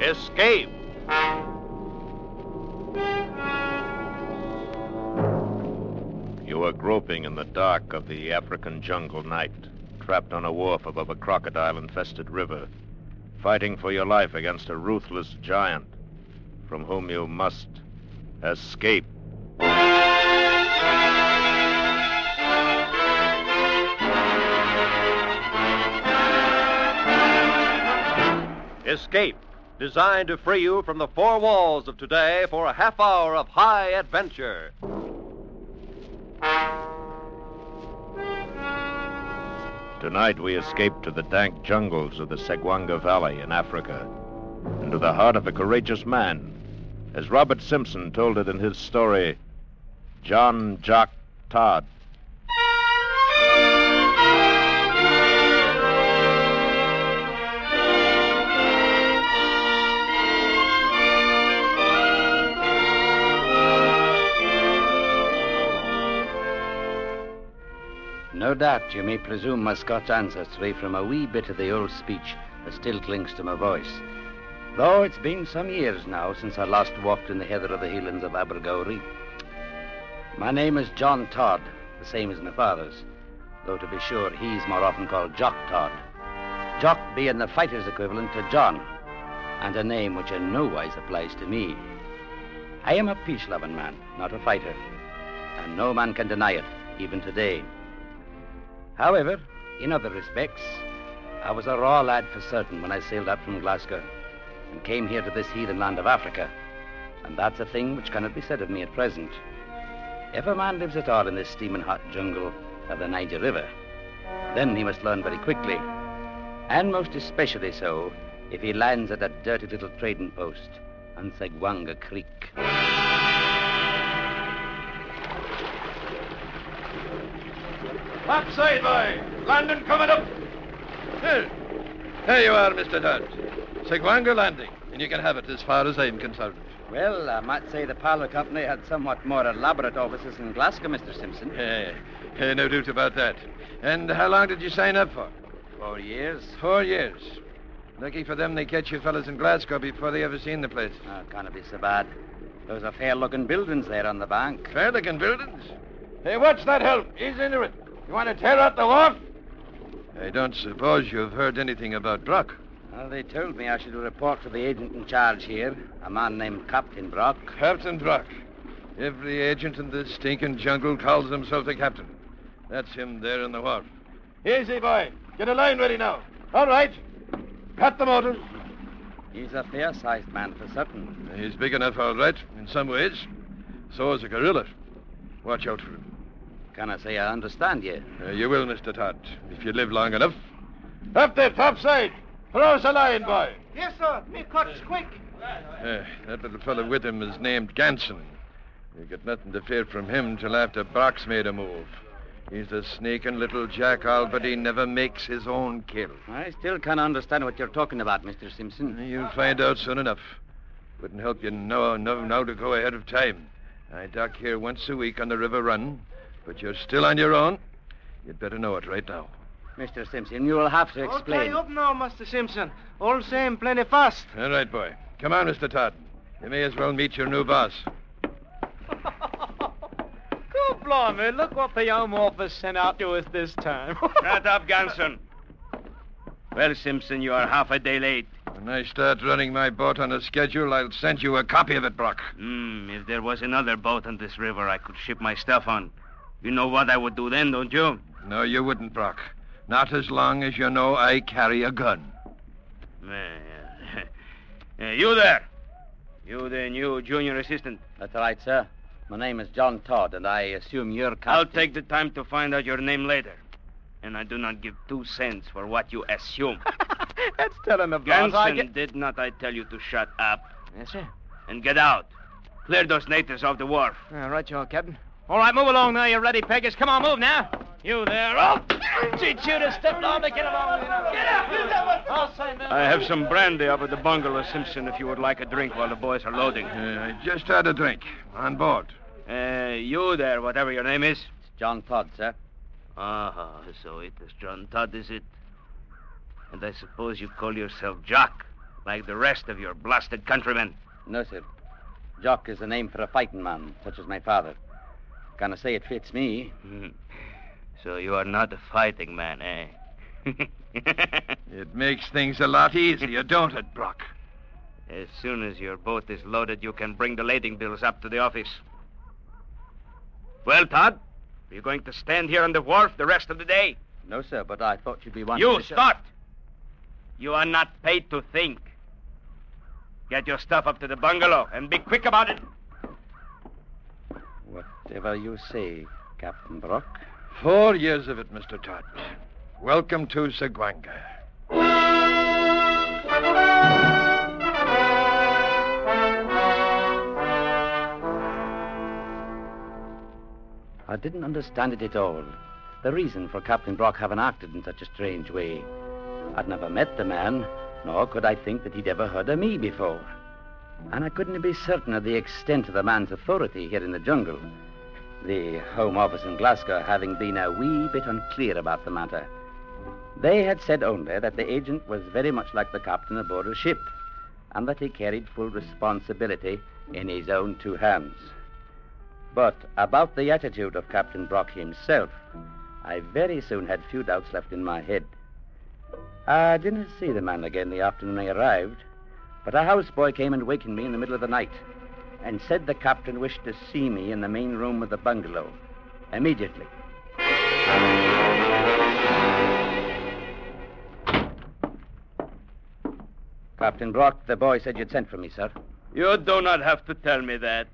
Escape! You are groping in the dark of the African jungle night, trapped on a wharf above a crocodile infested river, fighting for your life against a ruthless giant from whom you must escape. Escape, designed to free you from the four walls of today for a half hour of high adventure. Tonight we escape to the dank jungles of the Segwanga Valley in Africa, and to the heart of a courageous man, as Robert Simpson told it in his story, John Jock Todd. No doubt you may presume my Scotch ancestry from a wee bit of the old speech that still clings to my voice. Though it's been some years now since I last walked in the heather of the Highlands of Abergowrie. My name is John Todd, the same as my father's, though to be sure he's more often called Jock Todd. Jock being the fighter's equivalent to John, and a name which in no wise applies to me. I am a peace-loving man, not a fighter, and no man can deny it, even today. However, in other respects, I was a raw lad for certain when I sailed up from Glasgow and came here to this heathen land of Africa. And that's a thing which cannot be said of me at present. If a man lives at all in this steaming hot jungle of the Niger River, then he must learn very quickly. And most especially so if he lands at that dirty little trading post on Segwanga Creek. Topside, boy! Landing coming up! Here. Here you are, Mr. Todd. Segwanga Landing, and you can have it as far as I'm concerned. Well, I might say the Parlour Company had somewhat more elaborate offices in Glasgow, Mr. Simpson. Hey, hey, no doubt about that. And how long did you sign up for? Four years. Four years. Lucky for them they catch you fellas in Glasgow before they ever seen the place. Oh, can't be so bad. Those are fair-looking buildings there on the bank. Fair-looking buildings? Hey, watch that help? He's into it. You want to tear out the wharf? I don't suppose you've heard anything about Brock. Well, they told me I should report to the agent in charge here, a man named Captain Brock. Captain Brock. Every agent in this stinking jungle calls himself the captain. That's him there in the wharf. Easy, boy. Get a line ready now. All right. Cut the motors. He's a fair-sized man for certain. He's big enough, all right, in some ways. So is a gorilla. Watch out for him. Can I say I understand you? Uh, you will, Mr. Todd, if you live long enough. Up there, topside. Throw us a line, boy. Yes, sir. Me cuts quick. Uh, that little fellow with him is named Ganson. You get nothing to fear from him till after Brock's made a move. He's a sneaking little jackal, but he never makes his own kill. I still can't understand what you're talking about, Mr. Simpson. You'll find out soon enough. Wouldn't help you no, no, now to go ahead of time. I dock here once a week on the river run, but you're still on your own. You'd better know it right now. Mr. Simpson, you will have to explain. Okay, up now, Mr. Simpson. All same, plenty fast. All right, boy. Come on, Mr. Todd. You may as well meet your new boss. Good blimey, look what the Home Office sent out to us this time. Shut up, Ganson. Well, Simpson, you are half a day late. When I start running my boat on a schedule, I'll send you a copy of it, Brock. Hmm, if there was another boat on this river I could ship my stuff on, you know what I would do then, don't you? No, you wouldn't, Brock. Not as long as you know I carry a gun. Uh, you there. You, the new junior assistant. That's right, sir. My name is John Todd, and I assume you're captain. I'll take the time to find out your name later. And I do not give two cents for what you assume. That's telling the boss. I Ganson, get... did not I tell you to shut up Yes, sir. and get out? Clear those natives off the wharf. All right, you Captain. All right, move along now, You're ready, Peggers. Come on, move now. You there. Oh, teach you to step down to get along. Get up. I'll sign that. I have some brandy up at the bungalow, Simpson, if you would like a drink while the boys are loading. Uh, I just had a drink. On board. Uh, you there, whatever your name is. It's John Todd, sir. Ah, so it is John Todd, is it? And I suppose you call yourself Jock, like the rest of your blasted countrymen. No, sir. Jock is the name for a fighting man, such as my father. Gonna say it fits me. so you are not a fighting man, eh? It makes things a lot easier, don't it, Brock? as soon as your boat is loaded, you can bring the lading bills up to the office. Well, Todd, are you going to stand here on the wharf the rest of the day? No, sir, but I thought you'd be wanting You to... start. You are not paid to think. Get your stuff up to the bungalow and be quick about it. Whatever you say, Captain Brock. Four years of it, Mr. Todd. Welcome to Segwanga. I didn't understand it at all. The reason for Captain Brock having acted in such a strange way. I'd never met the man, nor could I think that he'd ever heard of me before. And I couldn't be certain of the extent of the man's authority here in the jungle. The Home Office in Glasgow having been a wee bit unclear about the matter. They had said only that the agent was very much like the captain aboard a ship, and that he carried full responsibility in his own two hands. But about the attitude of Captain Brock himself, I very soon had few doubts left in my head. I didn't see the man again the afternoon I arrived, but a houseboy came and wakened me in the middle of the night and said the captain wished to see me in the main room of the bungalow immediately. Captain Brock, the boy said you'd sent for me, sir. You do not have to tell me that.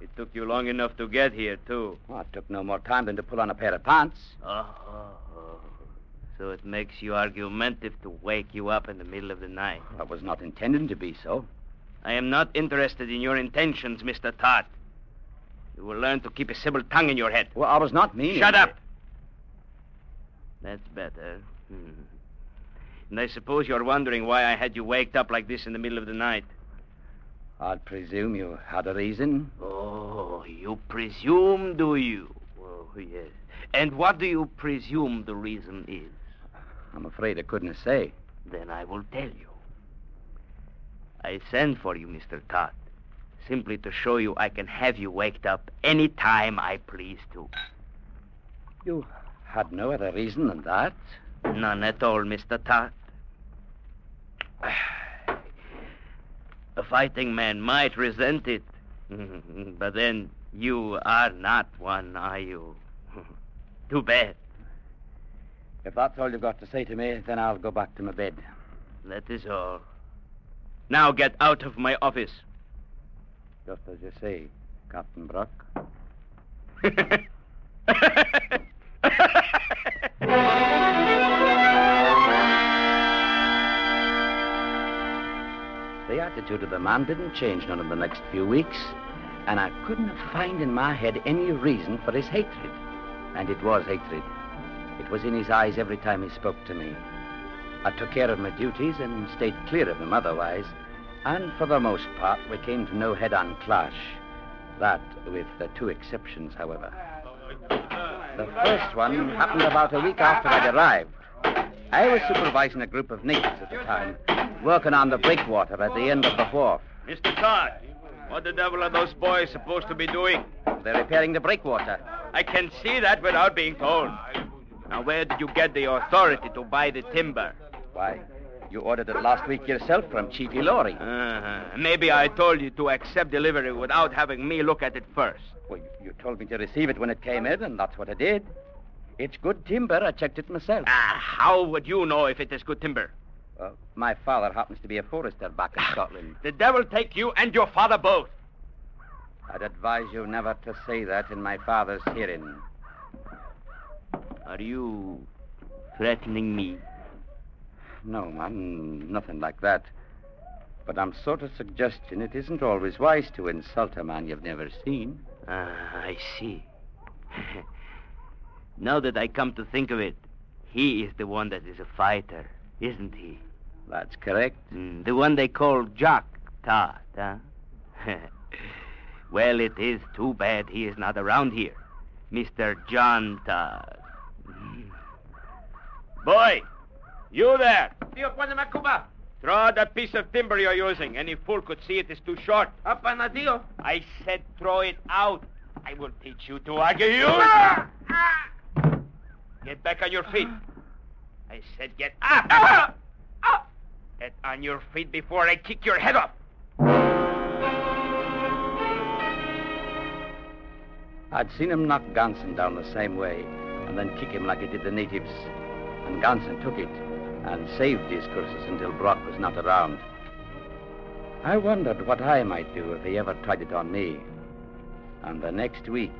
It took you long enough to get here, too. Well, it took no more time than to pull on a pair of pants. Oh, so it makes you argumentative to wake you up in the middle of the night. I was not intending to be so. I am not interested in your intentions, Mr. Todd. You will learn to keep a civil tongue in your head. Well, I was not meaning. Shut up. That's better. Hmm. And I suppose you're wondering why I had you waked up like this in the middle of the night. I'd presume you had a reason. Oh, you presume, do you? Oh, yes. And what do you presume the reason is? I'm afraid I couldn't say. Then I will tell you. I sent for you, Mr. Todd, simply to show you I can have you waked up any time I please to. You had no other reason than that. None at all, Mr. Todd. A fighting man might resent it. but then you are not one, are you? Too bad. If that's all you've got to say to me, then I'll go back to my bed. That is all. Now get out of my office. Just as you say, Captain Brock. The attitude of the man didn't change none of the next few weeks, and I couldn't find in my head any reason for his hatred. And it was hatred. It was in his eyes every time he spoke to me. I took care of my duties and stayed clear of him otherwise. And for the most part, we came to no head on clash. That with the two exceptions, however. The first one happened about a week after I'd arrived. I was supervising a group of natives at the time, working on the breakwater at the end of the wharf. Mr. Todd, what the devil are those boys supposed to be doing? They're repairing the breakwater. I can see that without being told. Now, where did you get the authority to buy the timber? Why, you ordered it last week yourself from Chief Ilori. Uh-huh. Maybe I told you to accept delivery without having me look at it first. Well, you told me to receive it when it came in, and that's what I did. It's good timber. I checked it myself. Ah, how would you know if it is good timber? Uh, my father happens to be a forester back in Scotland. The devil take you and your father both. I'd advise you never to say that in my father's hearing. Are you threatening me? No, man, nothing like that. But I'm sort of suggesting it isn't always wise to insult a man you've never seen. Ah, I see. now that I come to think of it, he is the one that is a fighter, isn't he? That's correct. Mm, the one they call Jock Todd, huh? well, it is too bad he is not around here. Mr. John Todd. Boy, you there. Tío, póneme Cuba. Throw out that piece of timber you're using. Any fool could see it is too short. Apana, tío. I said throw it out. I will teach you to argue. You. Get back on your feet. I said get up. Get on your feet before I kick your head off. I'd seen him knock Ganson down the same way and then kick him like he did the natives. And Ganson took it and saved his curses until Brock was not around. I wondered what I might do if he ever tried it on me. And the next week,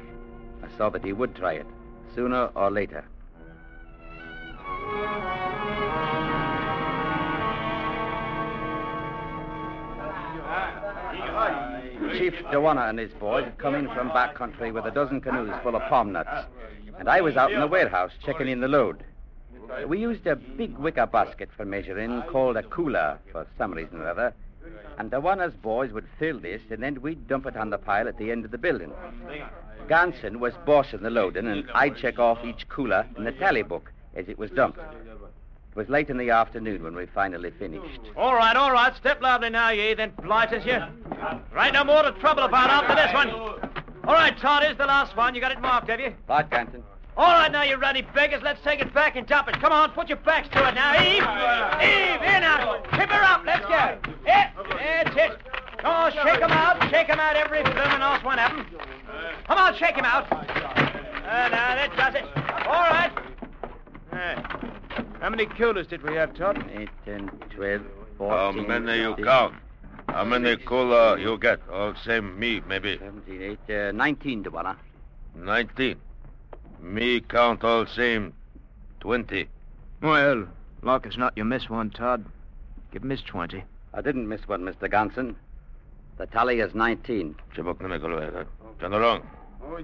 I saw that he would try it, sooner or later. Chief Dewana and his boys had come in from back country with a dozen canoes full of palm nuts. And I was out in the warehouse checking in the load. We used a big wicker basket for measuring called a cooler for some reason or other. And the one us boys would fill this, and then we'd dump it on the pile at the end of the building. Ganson was bossing the loading, and I'd check off each cooler in the tally book as it was dumped. It was late in the afternoon when we finally finished. All right, all right. Step lively now, ye then blighters you. Right, no more to trouble about after this one. All right, Todd, here's the last one. You got it marked, have you? Right, Ganson. All right, now you ready, beggars. Let's take it back and dump it. Come on, put your backs to it now. Eve! Eve, here now. Tip her up. Let's go. Yeah, that's it. Come on, shake 'em out. Shake 'em out, every bloomin' last one of 'em. Come on, shake 'em out. Uh, now, that does it. All right. Uh, how many coolers did we have, Todd? Eight, ten, twelve, How many you count? How many cooler you get? All same me, maybe. Seventeen, eight, uh, nineteen, Dewana. Nineteen. Me count all same. Twenty. Well, like as not, you miss one, Todd. Give him his 20. I didn't miss one, Mr. Ganson. The tally is 19. Chibok na nagalo. Turn along.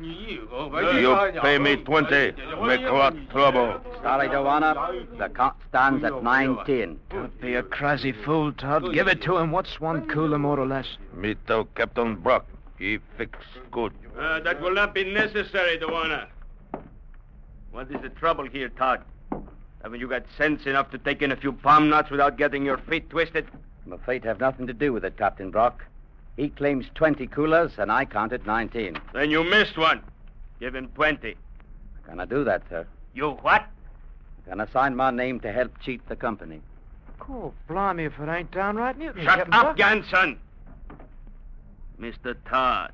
You pay me twenty. Make a lot trouble. Sorry, Dewana. The count stands at 19. Don't be a crazy fool, Todd. Give it to him. What's one cooler, more or less? Me tell Captain Brock. He fix good. Uh, that will not be necessary, Dewana. What is the trouble here, Todd? Haven't you got sense enough to take in a few palm nuts without getting your feet twisted? My fate have nothing to do with it, Captain Brock. He claims 20 coolers, and I counted 19. Then you missed one. Give him 20. Can I do that, sir? You what? Can I sign my name to help cheat the company? Oh, blimey, if it ain't downright mutiny. Shut Captain up, Brock. Ganson. Mr. Todd,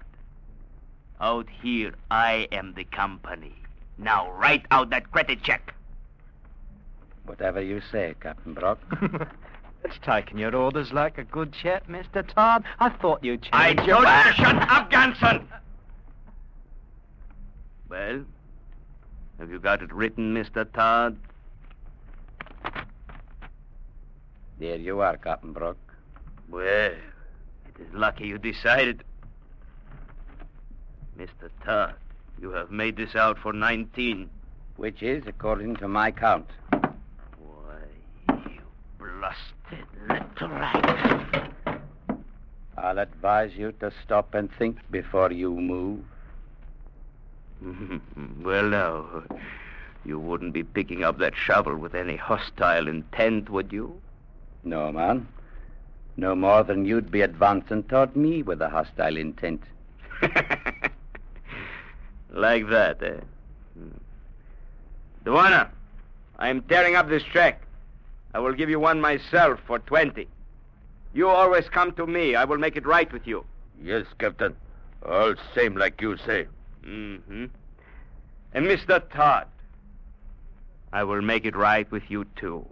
out here I am the company. Now write out that credit check. Whatever you say, Captain Brock. it's taking your orders like a good chap, Mr. Todd. I thought you'd I change told your... you to shut up, Ganson. Well, have you got it written, Mr. Todd? There you are, Captain Brock. Well, it is lucky you decided. Mr. Todd, You have made this out for 19. Which is, according to my count. Why, you blasted little rat. I'll advise you to stop and think before you move. well, now, you wouldn't be picking up that shovel with any hostile intent, would you? No, man. No more than you'd be advancing toward me with a hostile intent. like that, eh? Hmm. Dewana, I'm tearing up this check. I will give you one myself for 20. You always come to me. I will make it right with you. Yes, Captain. All same like you say. Mm-hmm. And Mr. Todd, I will make it right with you, too.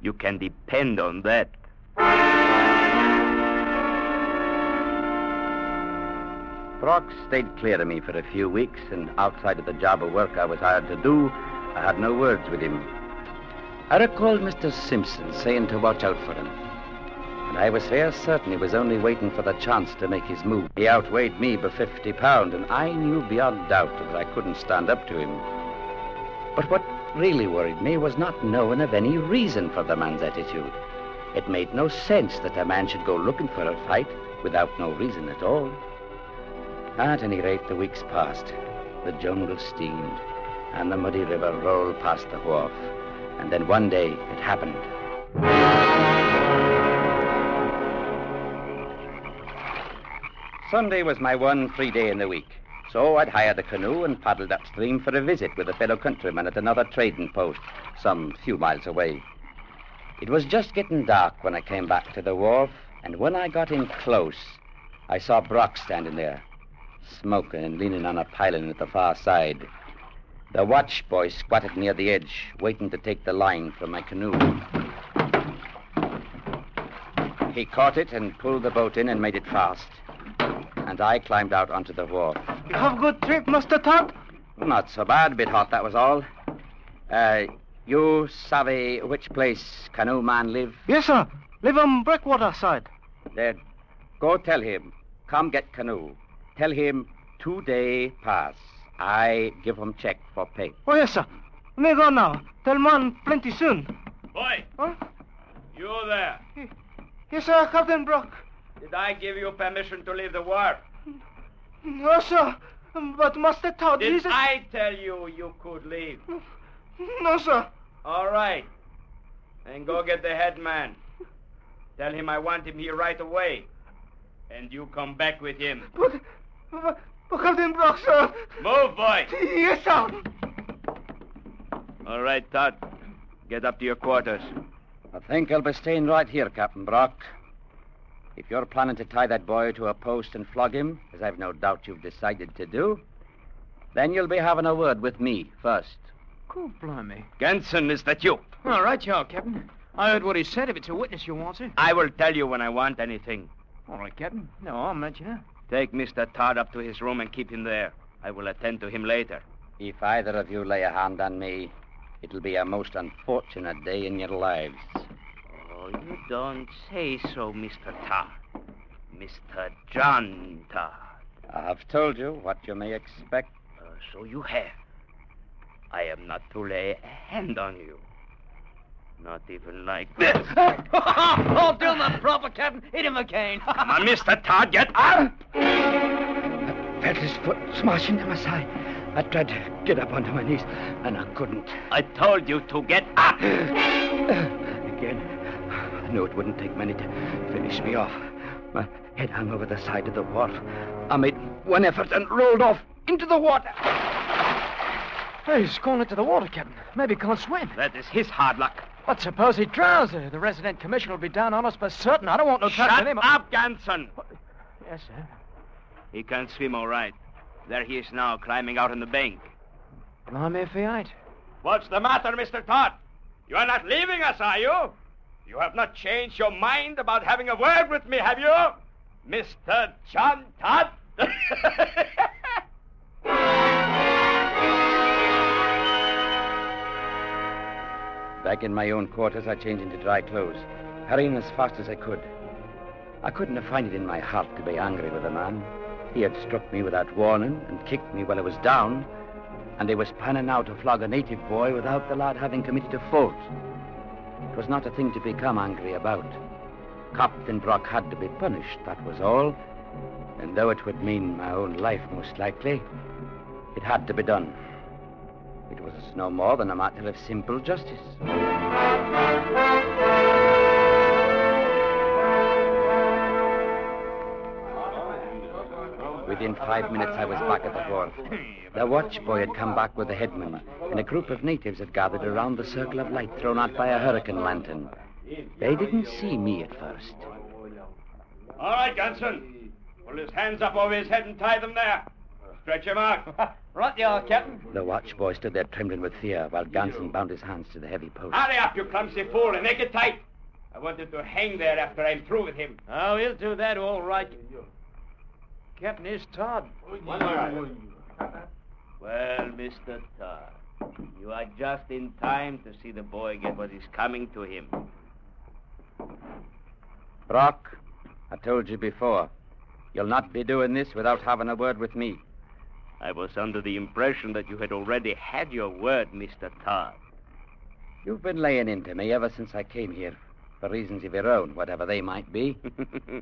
You can depend on that. Brock stayed clear of me for a few weeks, and outside of the job of work I was hired to do, I had no words with him. I recalled Mr. Simpson saying to watch out for him. And I was fair certain he was only waiting for the chance to make his move. He outweighed me by 50 pounds, and I knew beyond doubt that I couldn't stand up to him. But what really worried me was not knowing of any reason for the man's attitude. It made no sense that a man should go looking for a fight without no reason at all. At any rate, the weeks passed. The jungle steamed, and the muddy river rolled past the wharf. And then one day it happened. Sunday was my one free day in the week. So I'd hired a canoe and paddled upstream for a visit with a fellow countryman at another trading post, some few miles away. It was just getting dark when I came back to the wharf, and when I got in close, I saw Brock standing there, smoking and leaning on a piling at the far side. The watch boy squatted near the edge, waiting to take the line from my canoe. He caught it and pulled the boat in and made it fast. And I climbed out onto the wharf. You have a good trip, Master Todd? Not so bad, a bit hot, that was all. Uh, you savvy which place canoe man live? Yes, sir. Live on Breakwater side. Then go tell him. Come get canoe. Tell him two day pass. I give him check for pay. Oh, yes, sir. Me go now. Tell man plenty soon. Boy, Huh? you there. Yes, sir, Captain Brock. Did I give you permission to leave the wharf? No, sir. But Master Todd, Did he's... a- I tell you you could leave? No, sir. All right. Then go get the head man. Tell him I want him here right away. And you come back with him. But, but, but Captain Brock, sir. Move, boy. Yes, sir. All right, Todd. Get up to your quarters. I think I'll be staying right here, Captain Brock. If you're planning to tie that boy to a post and flog him, as I've no doubt you've decided to do, then you'll be having a word with me first. Cool, blimey. Ganson, is that you? All right, you are, Captain. I heard what he said. If it's a witness you want, sir. I will tell you when I want anything. All right, Captain. No, I'll let you know. Take Mr. Todd up to his room and keep him there. I will attend to him later. If either of you lay a hand on me, it'll be a most unfortunate day in your lives. Oh, you don't say so, Mr. Todd. Mr. John Todd. I have told you what you may expect. Uh, so you have. I am not to lay a hand on you. Not even like this. oh, do him a proper, Captain. Hit him again. Come on, Mr. Todd, get up! I felt his foot smash into my side. I tried to get up onto my knees, and I couldn't. I told you to get up. Again, I knew it wouldn't take many to finish me off. My head hung over the side of the wharf. I made one effort and rolled off into the water. Hey, he's gone into the water, Captain. Maybe he can't swim. That is his hard luck. But suppose he drowns. The resident commissioner will be down on us for certain. I don't want no Shut with him. up, Ganson. Yes, sir. He can't swim all right. There he is now, climbing out on the bank. Blimey if he ain't. What's the matter, Mr. Todd? You are not leaving us, are you? You have not changed your mind about having a word with me, have you? Mr. John Todd? Back in my own quarters, I changed into dry clothes, hurrying as fast as I could. I couldn't have find it in my heart to be angry with the man. He had struck me without warning and kicked me while I was down, and he was planning now to flog a native boy without the lad having committed a fault. It was not a thing to become angry about. Captain Brock had to be punished, that was all. And though it would mean my own life, most likely, it had to be done. It was no more than a matter of simple justice. Within five minutes, I was back at the wharf. The watchboy had come back with the headman, and a group of natives had gathered around the circle of light thrown out by a hurricane lantern. They didn't see me at first. All right, Ganson. Pull his hands up over his head and tie them there. Stretch him out. right you are, Captain. The watchboy stood there trembling with fear while Ganson bound his hands to the heavy post. Hurry up, you clumsy fool, and make it tight. I wanted to hang there after I'm through with him. Ah, oh, he'll do that all right. Captain, here's Todd. One more. Well, Mr. Todd, you are just in time to see the boy get what is coming to him. Brock, I told you before. You'll not be doing this without having a word with me. I was under the impression that you had already had your word, Mr. Todd. You've been laying into me ever since I came here, for reasons of your own, whatever they might be.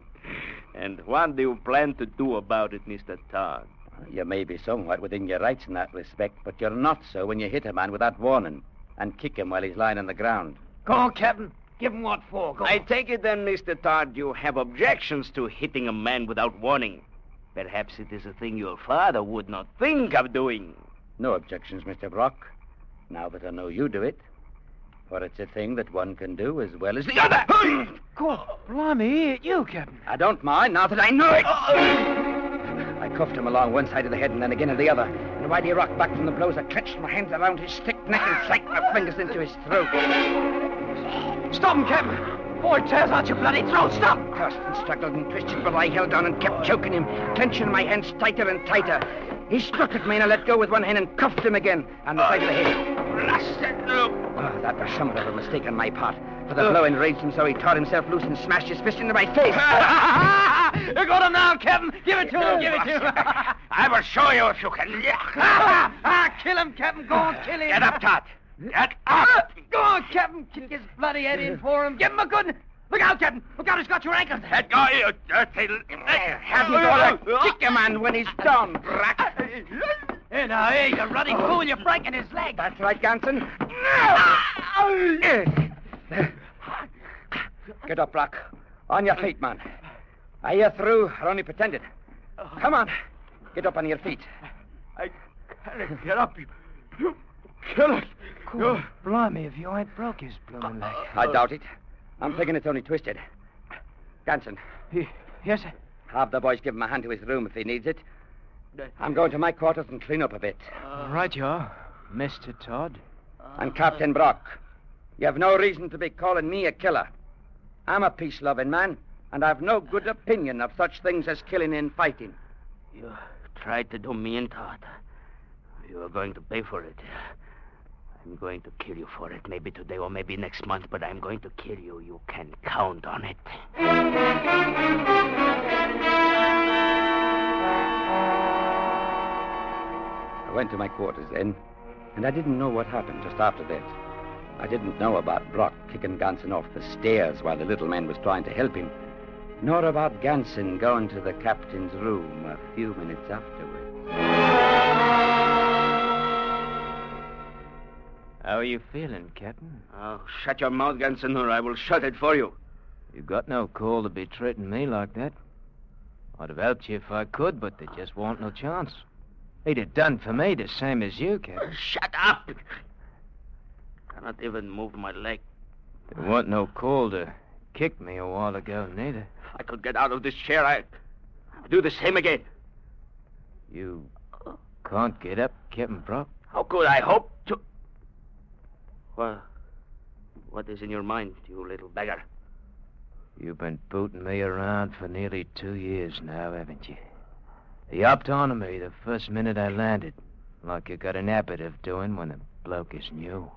and what do you plan to do about it, Mr. Todd? You may be somewhat within your rights in that respect, but you're not so when you hit a man without warning and kick him while he's lying on the ground. Go on, Captain. Give him what for. Go I on. take it then, Mr. Todd, you have objections to hitting a man without warning. Perhaps it is a thing your father would not think of doing. No objections, Mr. Brock. Now that I know you do it. For it's a thing that one can do as well as the other. God, blimey, you, Captain. I don't mind now that I know it. I cuffed him along one side of the head and then again of the other. And while he rocked back from the blows, I clenched my hands around his thick neck and sank my fingers into his throat. Stop him, Captain. Boy tears out your bloody throat. Stop. Cursed and struggled and twisted, but I held on and kept choking him, clenching my hands tighter and tighter. He struck at me and I let go with one hand and cuffed him again on the side of the head. Blasted look. Oh, that was somewhat of a mistake on my part. For the blow enraged him so he tore himself loose and smashed his fist into my face. you got him now, Captain. Give it to him. Give it to him. I will show you if you can. ah, kill him, Captain. Go on, kill him. Get up, Tot. Get up. Go on, Captain. Kick his bloody head in for him. Give him a good. Look out, Captain. Look out, he's got your ankles. Let guy, uh, uh, uh, you dirty. Haven't got to kick a man when he's down, Brock. Hey, now, hey, you ruddy fool. You're breaking his leg. That's right, Ganson. Get up, Brock. On your feet, man. Are you through or only pretended? Come on. Get up on your feet. I can't get up. You, you kill it. Cool. Blimey, if you ain't broke his blooming leg. I doubt it. I'm thinking it's only twisted. Ganson, Yes, sir. have the boys give him a hand to his room if he needs it. Uh, I'm going to my quarters and clean up a bit. right you are, Mr. Todd. And Captain Brock, you have no reason to be calling me a killer. I'm a peace loving man, and I've no good opinion of such things as killing and fighting. You tried to do me in, Todd. You are going to pay for it. I'm going to kill you for it, maybe today or maybe next month, but I'm going to kill you. You can count on it. I went to my quarters then, and I didn't know what happened just after that. I didn't know about Brock kicking Ganson off the stairs while the little man was trying to help him, nor about Ganson going to the captain's room a few minutes afterwards. How are you feeling, Captain? Oh, shut your mouth, Ganson, or I will shut it for you. You've got no call to be treating me like that. I'd have helped you if I could, but there just won't no chance. He'd have done for me the same as you, Captain. Oh, shut up! Cannot even move my leg. There wasn't no call to kick me a while ago, neither. If I could get out of this chair, I I'd do the same again. You can't get up, Captain Brock. How could I hope Well, what is in your mind, you little beggar? You've been booting me around for nearly two years now, haven't you? You hopped onto me the first minute I landed, like you got an habit of doing when a bloke is new.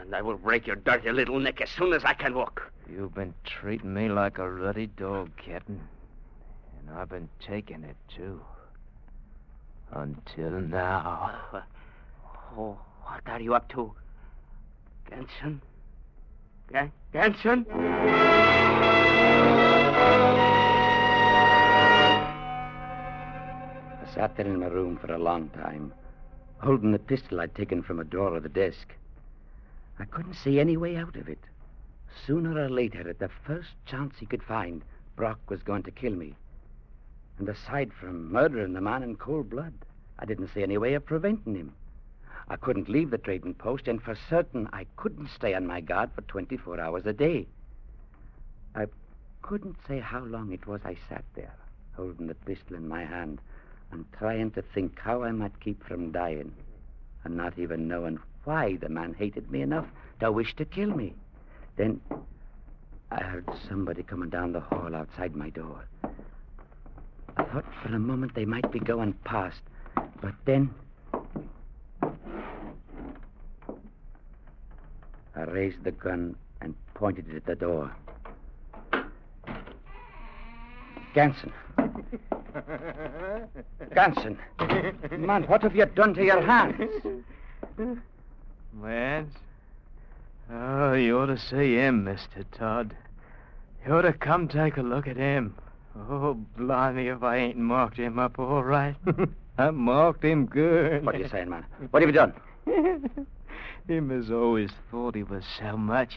And I will break your dirty little neck as soon as I can walk. You've been treating me like a ruddy dog, Captain. And I've been taking it, too. Until now. Oh, what are you up to? Gan- Ganson? I sat there in my room for a long time, holding the pistol I'd taken from a drawer of the desk. I couldn't see any way out of it. Sooner or later, at the first chance he could find, Brock was going to kill me. And aside from murdering the man in cold blood, I didn't see any way of preventing him. I couldn't leave the trading post, and for certain I couldn't stay on my guard for 24 hours a day. I couldn't say how long it was I sat there, holding the pistol in my hand and trying to think how I might keep from dying, and not even knowing why the man hated me enough to wish to kill me. Then I heard somebody coming down the hall outside my door. I thought for a moment they might be going past, but then I raised the gun and pointed it at the door. Ganson. Ganson. Man, what have you done to your hands? Lance? Oh, you ought to see him, Mr. Todd. You ought to come take a look at him. Oh, blimey, if I ain't marked him up all right. I marked him good. What are you saying, man? What have you done? him has always thought he was so much,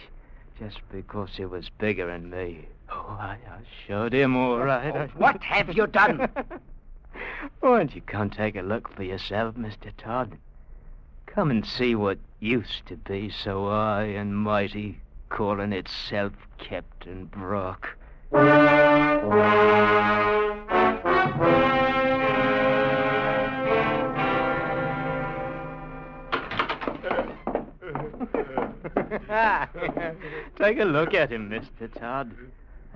just because he was bigger than me. Oh, I, I showed him all right. Oh, I- What have you done? Why don't you come take a look for yourself, Mr. Todd? Come and see what used to be so high and mighty, calling itself Captain Brock. Take a look at him, Mr. Todd.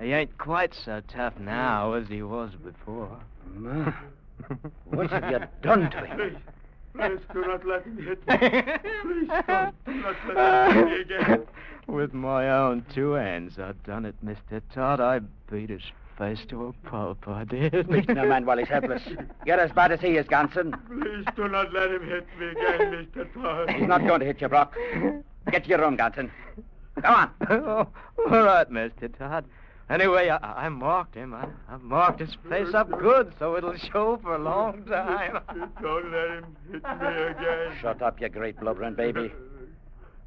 He ain't quite so tough now as he was before. Man, what have you done to him? Please do not let him hit me. Please don't, do not let him hit me again. With my own two hands, I've done it, Mr. Todd. I beat his face to a pulp, I did. Beating a man while he's helpless. You're as bad as he is, Ganson. Please do not let him hit me again, Mr. Todd. He's not going to hit you, Brock. Get to your room, Ganson. Come on. oh, all right, Mr. Todd. Anyway, I, I marked him. I, I marked his face up good, so it'll show for a long time. Don't let him hit me again. Shut up, you great blubbering baby.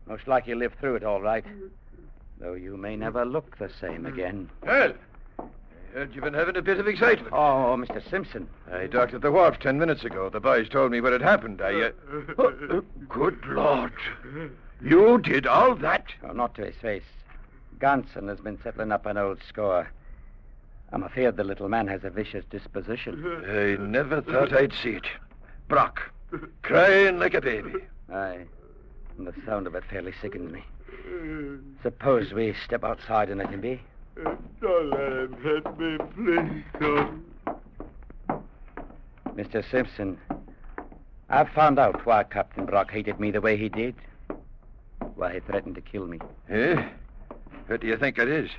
Most like you live through it all right. Though you may never look the same again. Well, I heard you've been having a bit of excitement. Oh, Mr. Simpson. I docked at the wharf ten minutes ago. The boys told me what had happened. I. Uh... Oh, good Lord. You did all that? Oh, not to his face. Ganson has been settling up an old score. I'm afraid the little man has a vicious disposition. I never thought I'd see it. Brock, crying like a baby. Aye. And the sound of it fairly sickens me. Suppose we step outside and let him be. Don't let him hit me, please don't. Mr. Simpson, I've found out why Captain Brock hated me the way he did. Why he threatened to kill me. Eh? What do you think it is?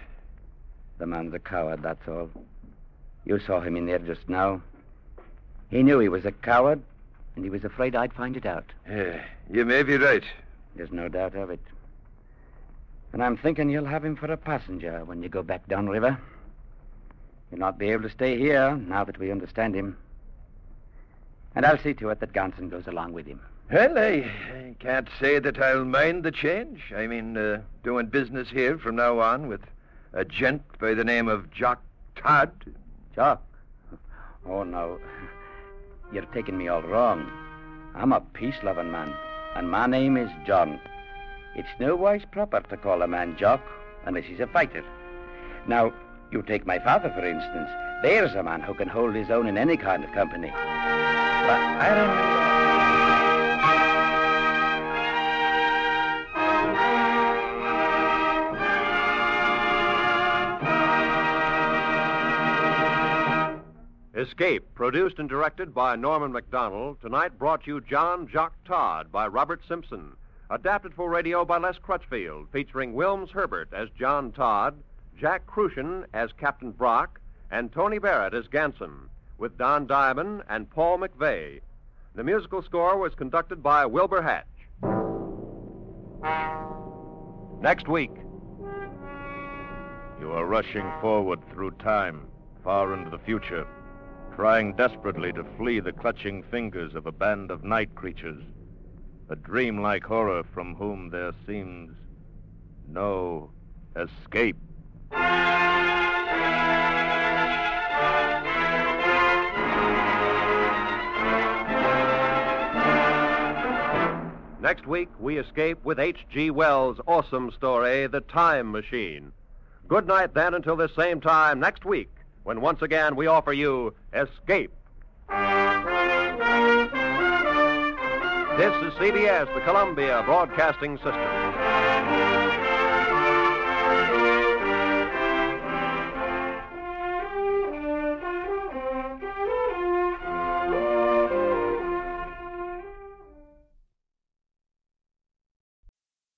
The man's a coward, that's all. You saw him in there just now. He knew he was a coward, and he was afraid I'd find it out. Yeah, you may be right. There's no doubt of it. And I'm thinking you'll have him for a passenger when you go back downriver. You'll not be able to stay here now that we understand him. And I'll see to it that Ganson goes along with him. Well, I, can't say that I'll mind the change. I mean, uh, doing business here from now on with a gent by the name of Jock Todd. Jock? Oh, no. You're taking me all wrong. I'm a peace-loving man, and my name is John. It's no wise proper to call a man Jock unless he's a fighter. Now, you take my father, for instance. There's a man who can hold his own in any kind of company. But I remember... Escape, produced and directed by Norman Macdonnell, tonight brought you John Jock Todd by Robert Simpson. Adapted for radio by Les Crutchfield, featuring Wilms Herbert as John Todd, Jack Kruschen as Captain Brock, and Tony Barrett as Ganson, with Don Diamond and Paul McVeigh. The musical score was conducted by Wilbur Hatch. Next week. You are rushing forward through time, far into the future, trying desperately to flee the clutching fingers of a band of night creatures, a dreamlike horror from whom there seems no escape. Next week, we escape with H.G. Wells' awesome story, The Time Machine. Good night, then, until the same time next week, when once again we offer you Escape. This is CBS, the Columbia Broadcasting System.